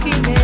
feeling.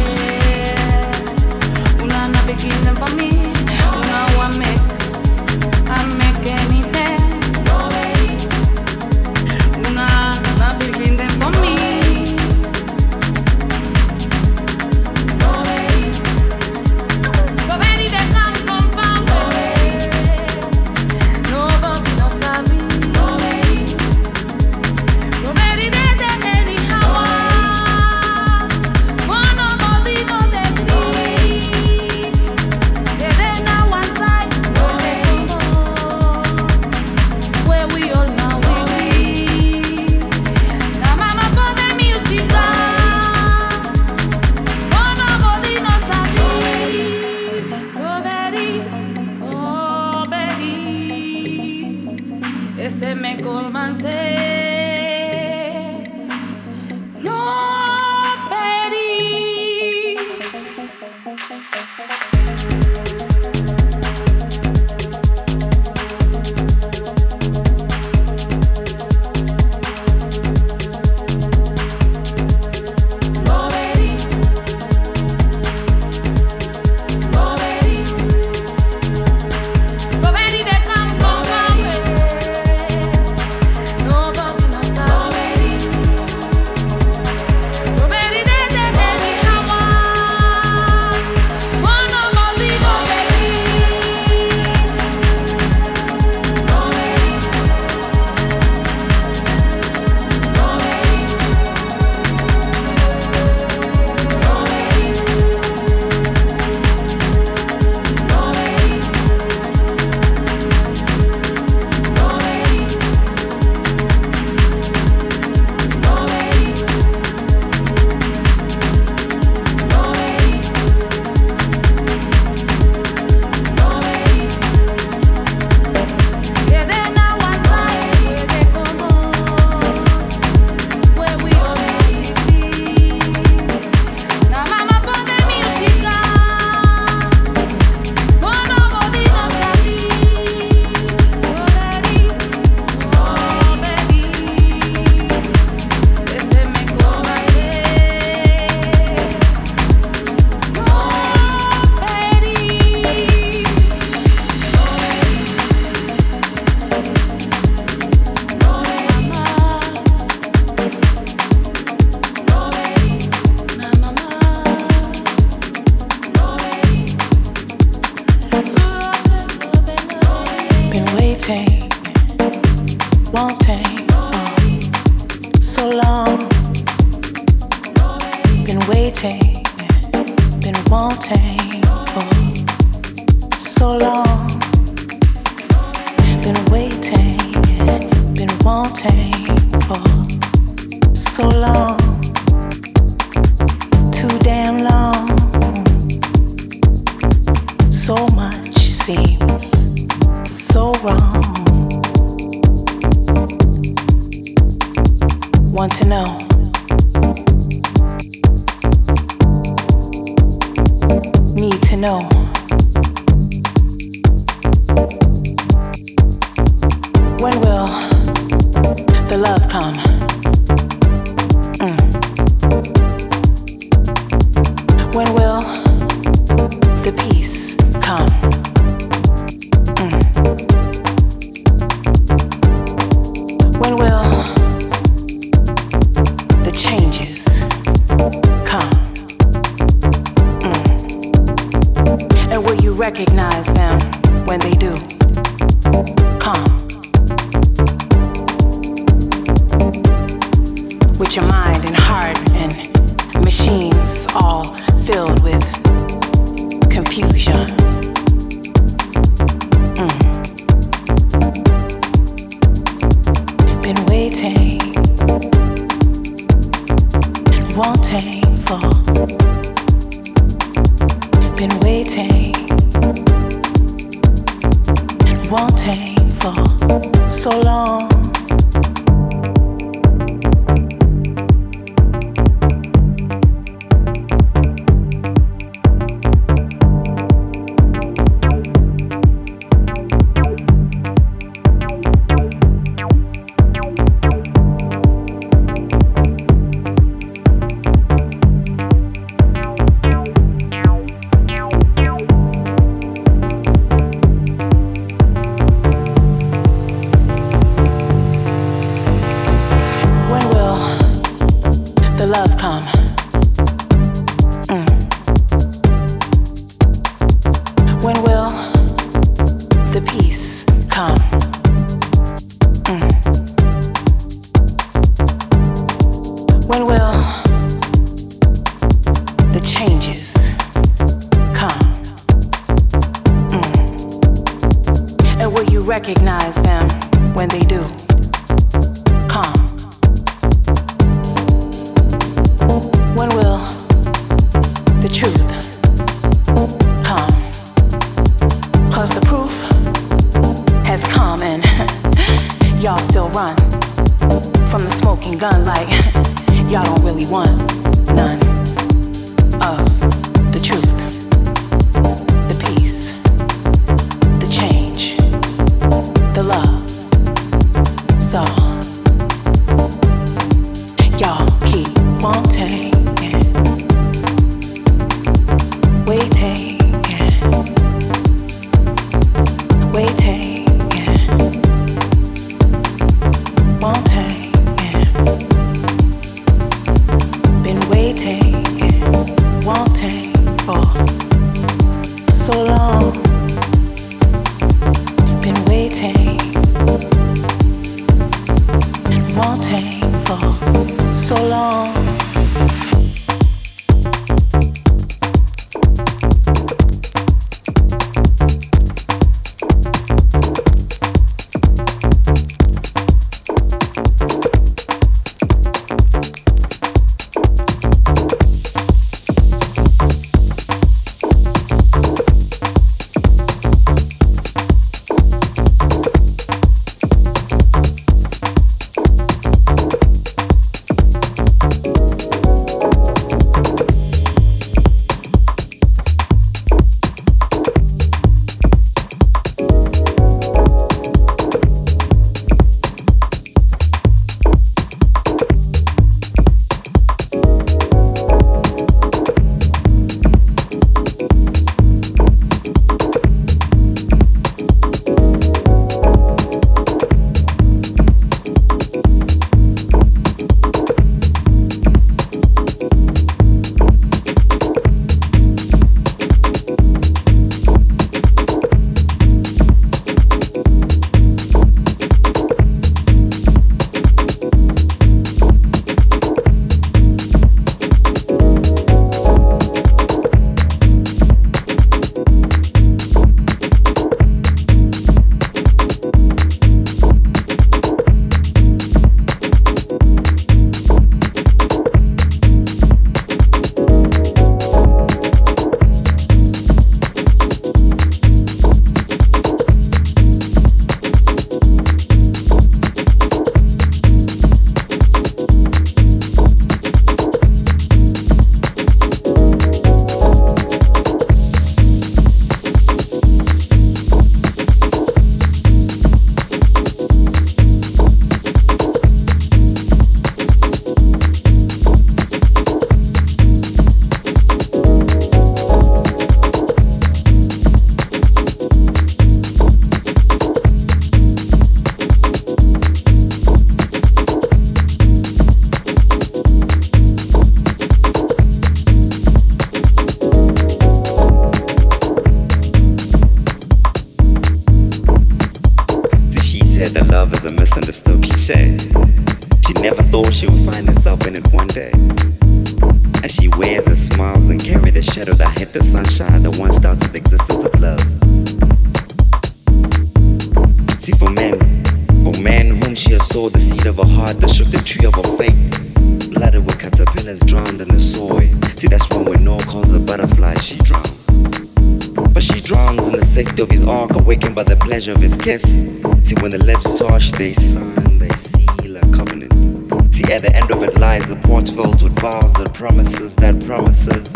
Port filled with vows and promises that promises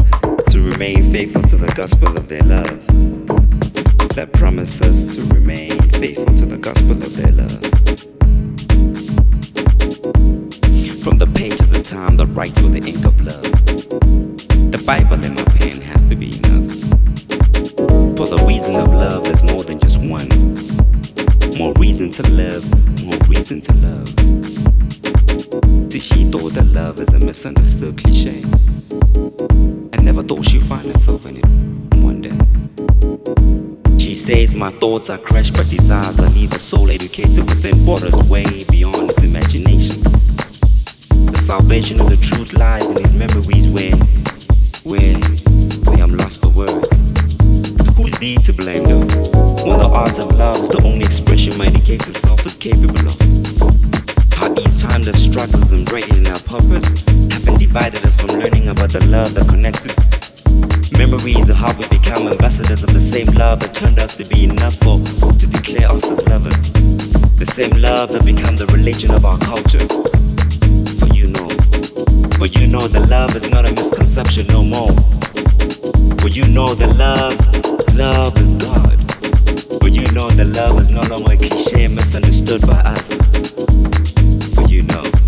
to remain faithful to the gospel of their love. That promises to remain faithful to the gospel of their love. From the pages of time that writes with the ink of love. The Bible in my pen has to be enough. For the reason of love is more than just one. More reason to live, more reason to love. See, she thought that love is a misunderstood cliche. And never thought she'd find herself in it one day. She says my thoughts are crushed, but desires are neither soul educated within borders way beyond its imagination. The salvation of the truth lies in his memories where, where, where I'm lost for words. Who's thee to blame though? When the art of love is the only expression my indicator self is capable of. Time the struggles and breaking our purpose have been divided us from learning about the love that connects us. Memories of how we become ambassadors of the same love that turned us to be enough for to declare us as lovers. The same love that become the religion of our culture. For you know, for you know that love is not a misconception no more. For you know that love, love is God. For you know that love is no longer a cliche misunderstood by us. We float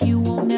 on boats on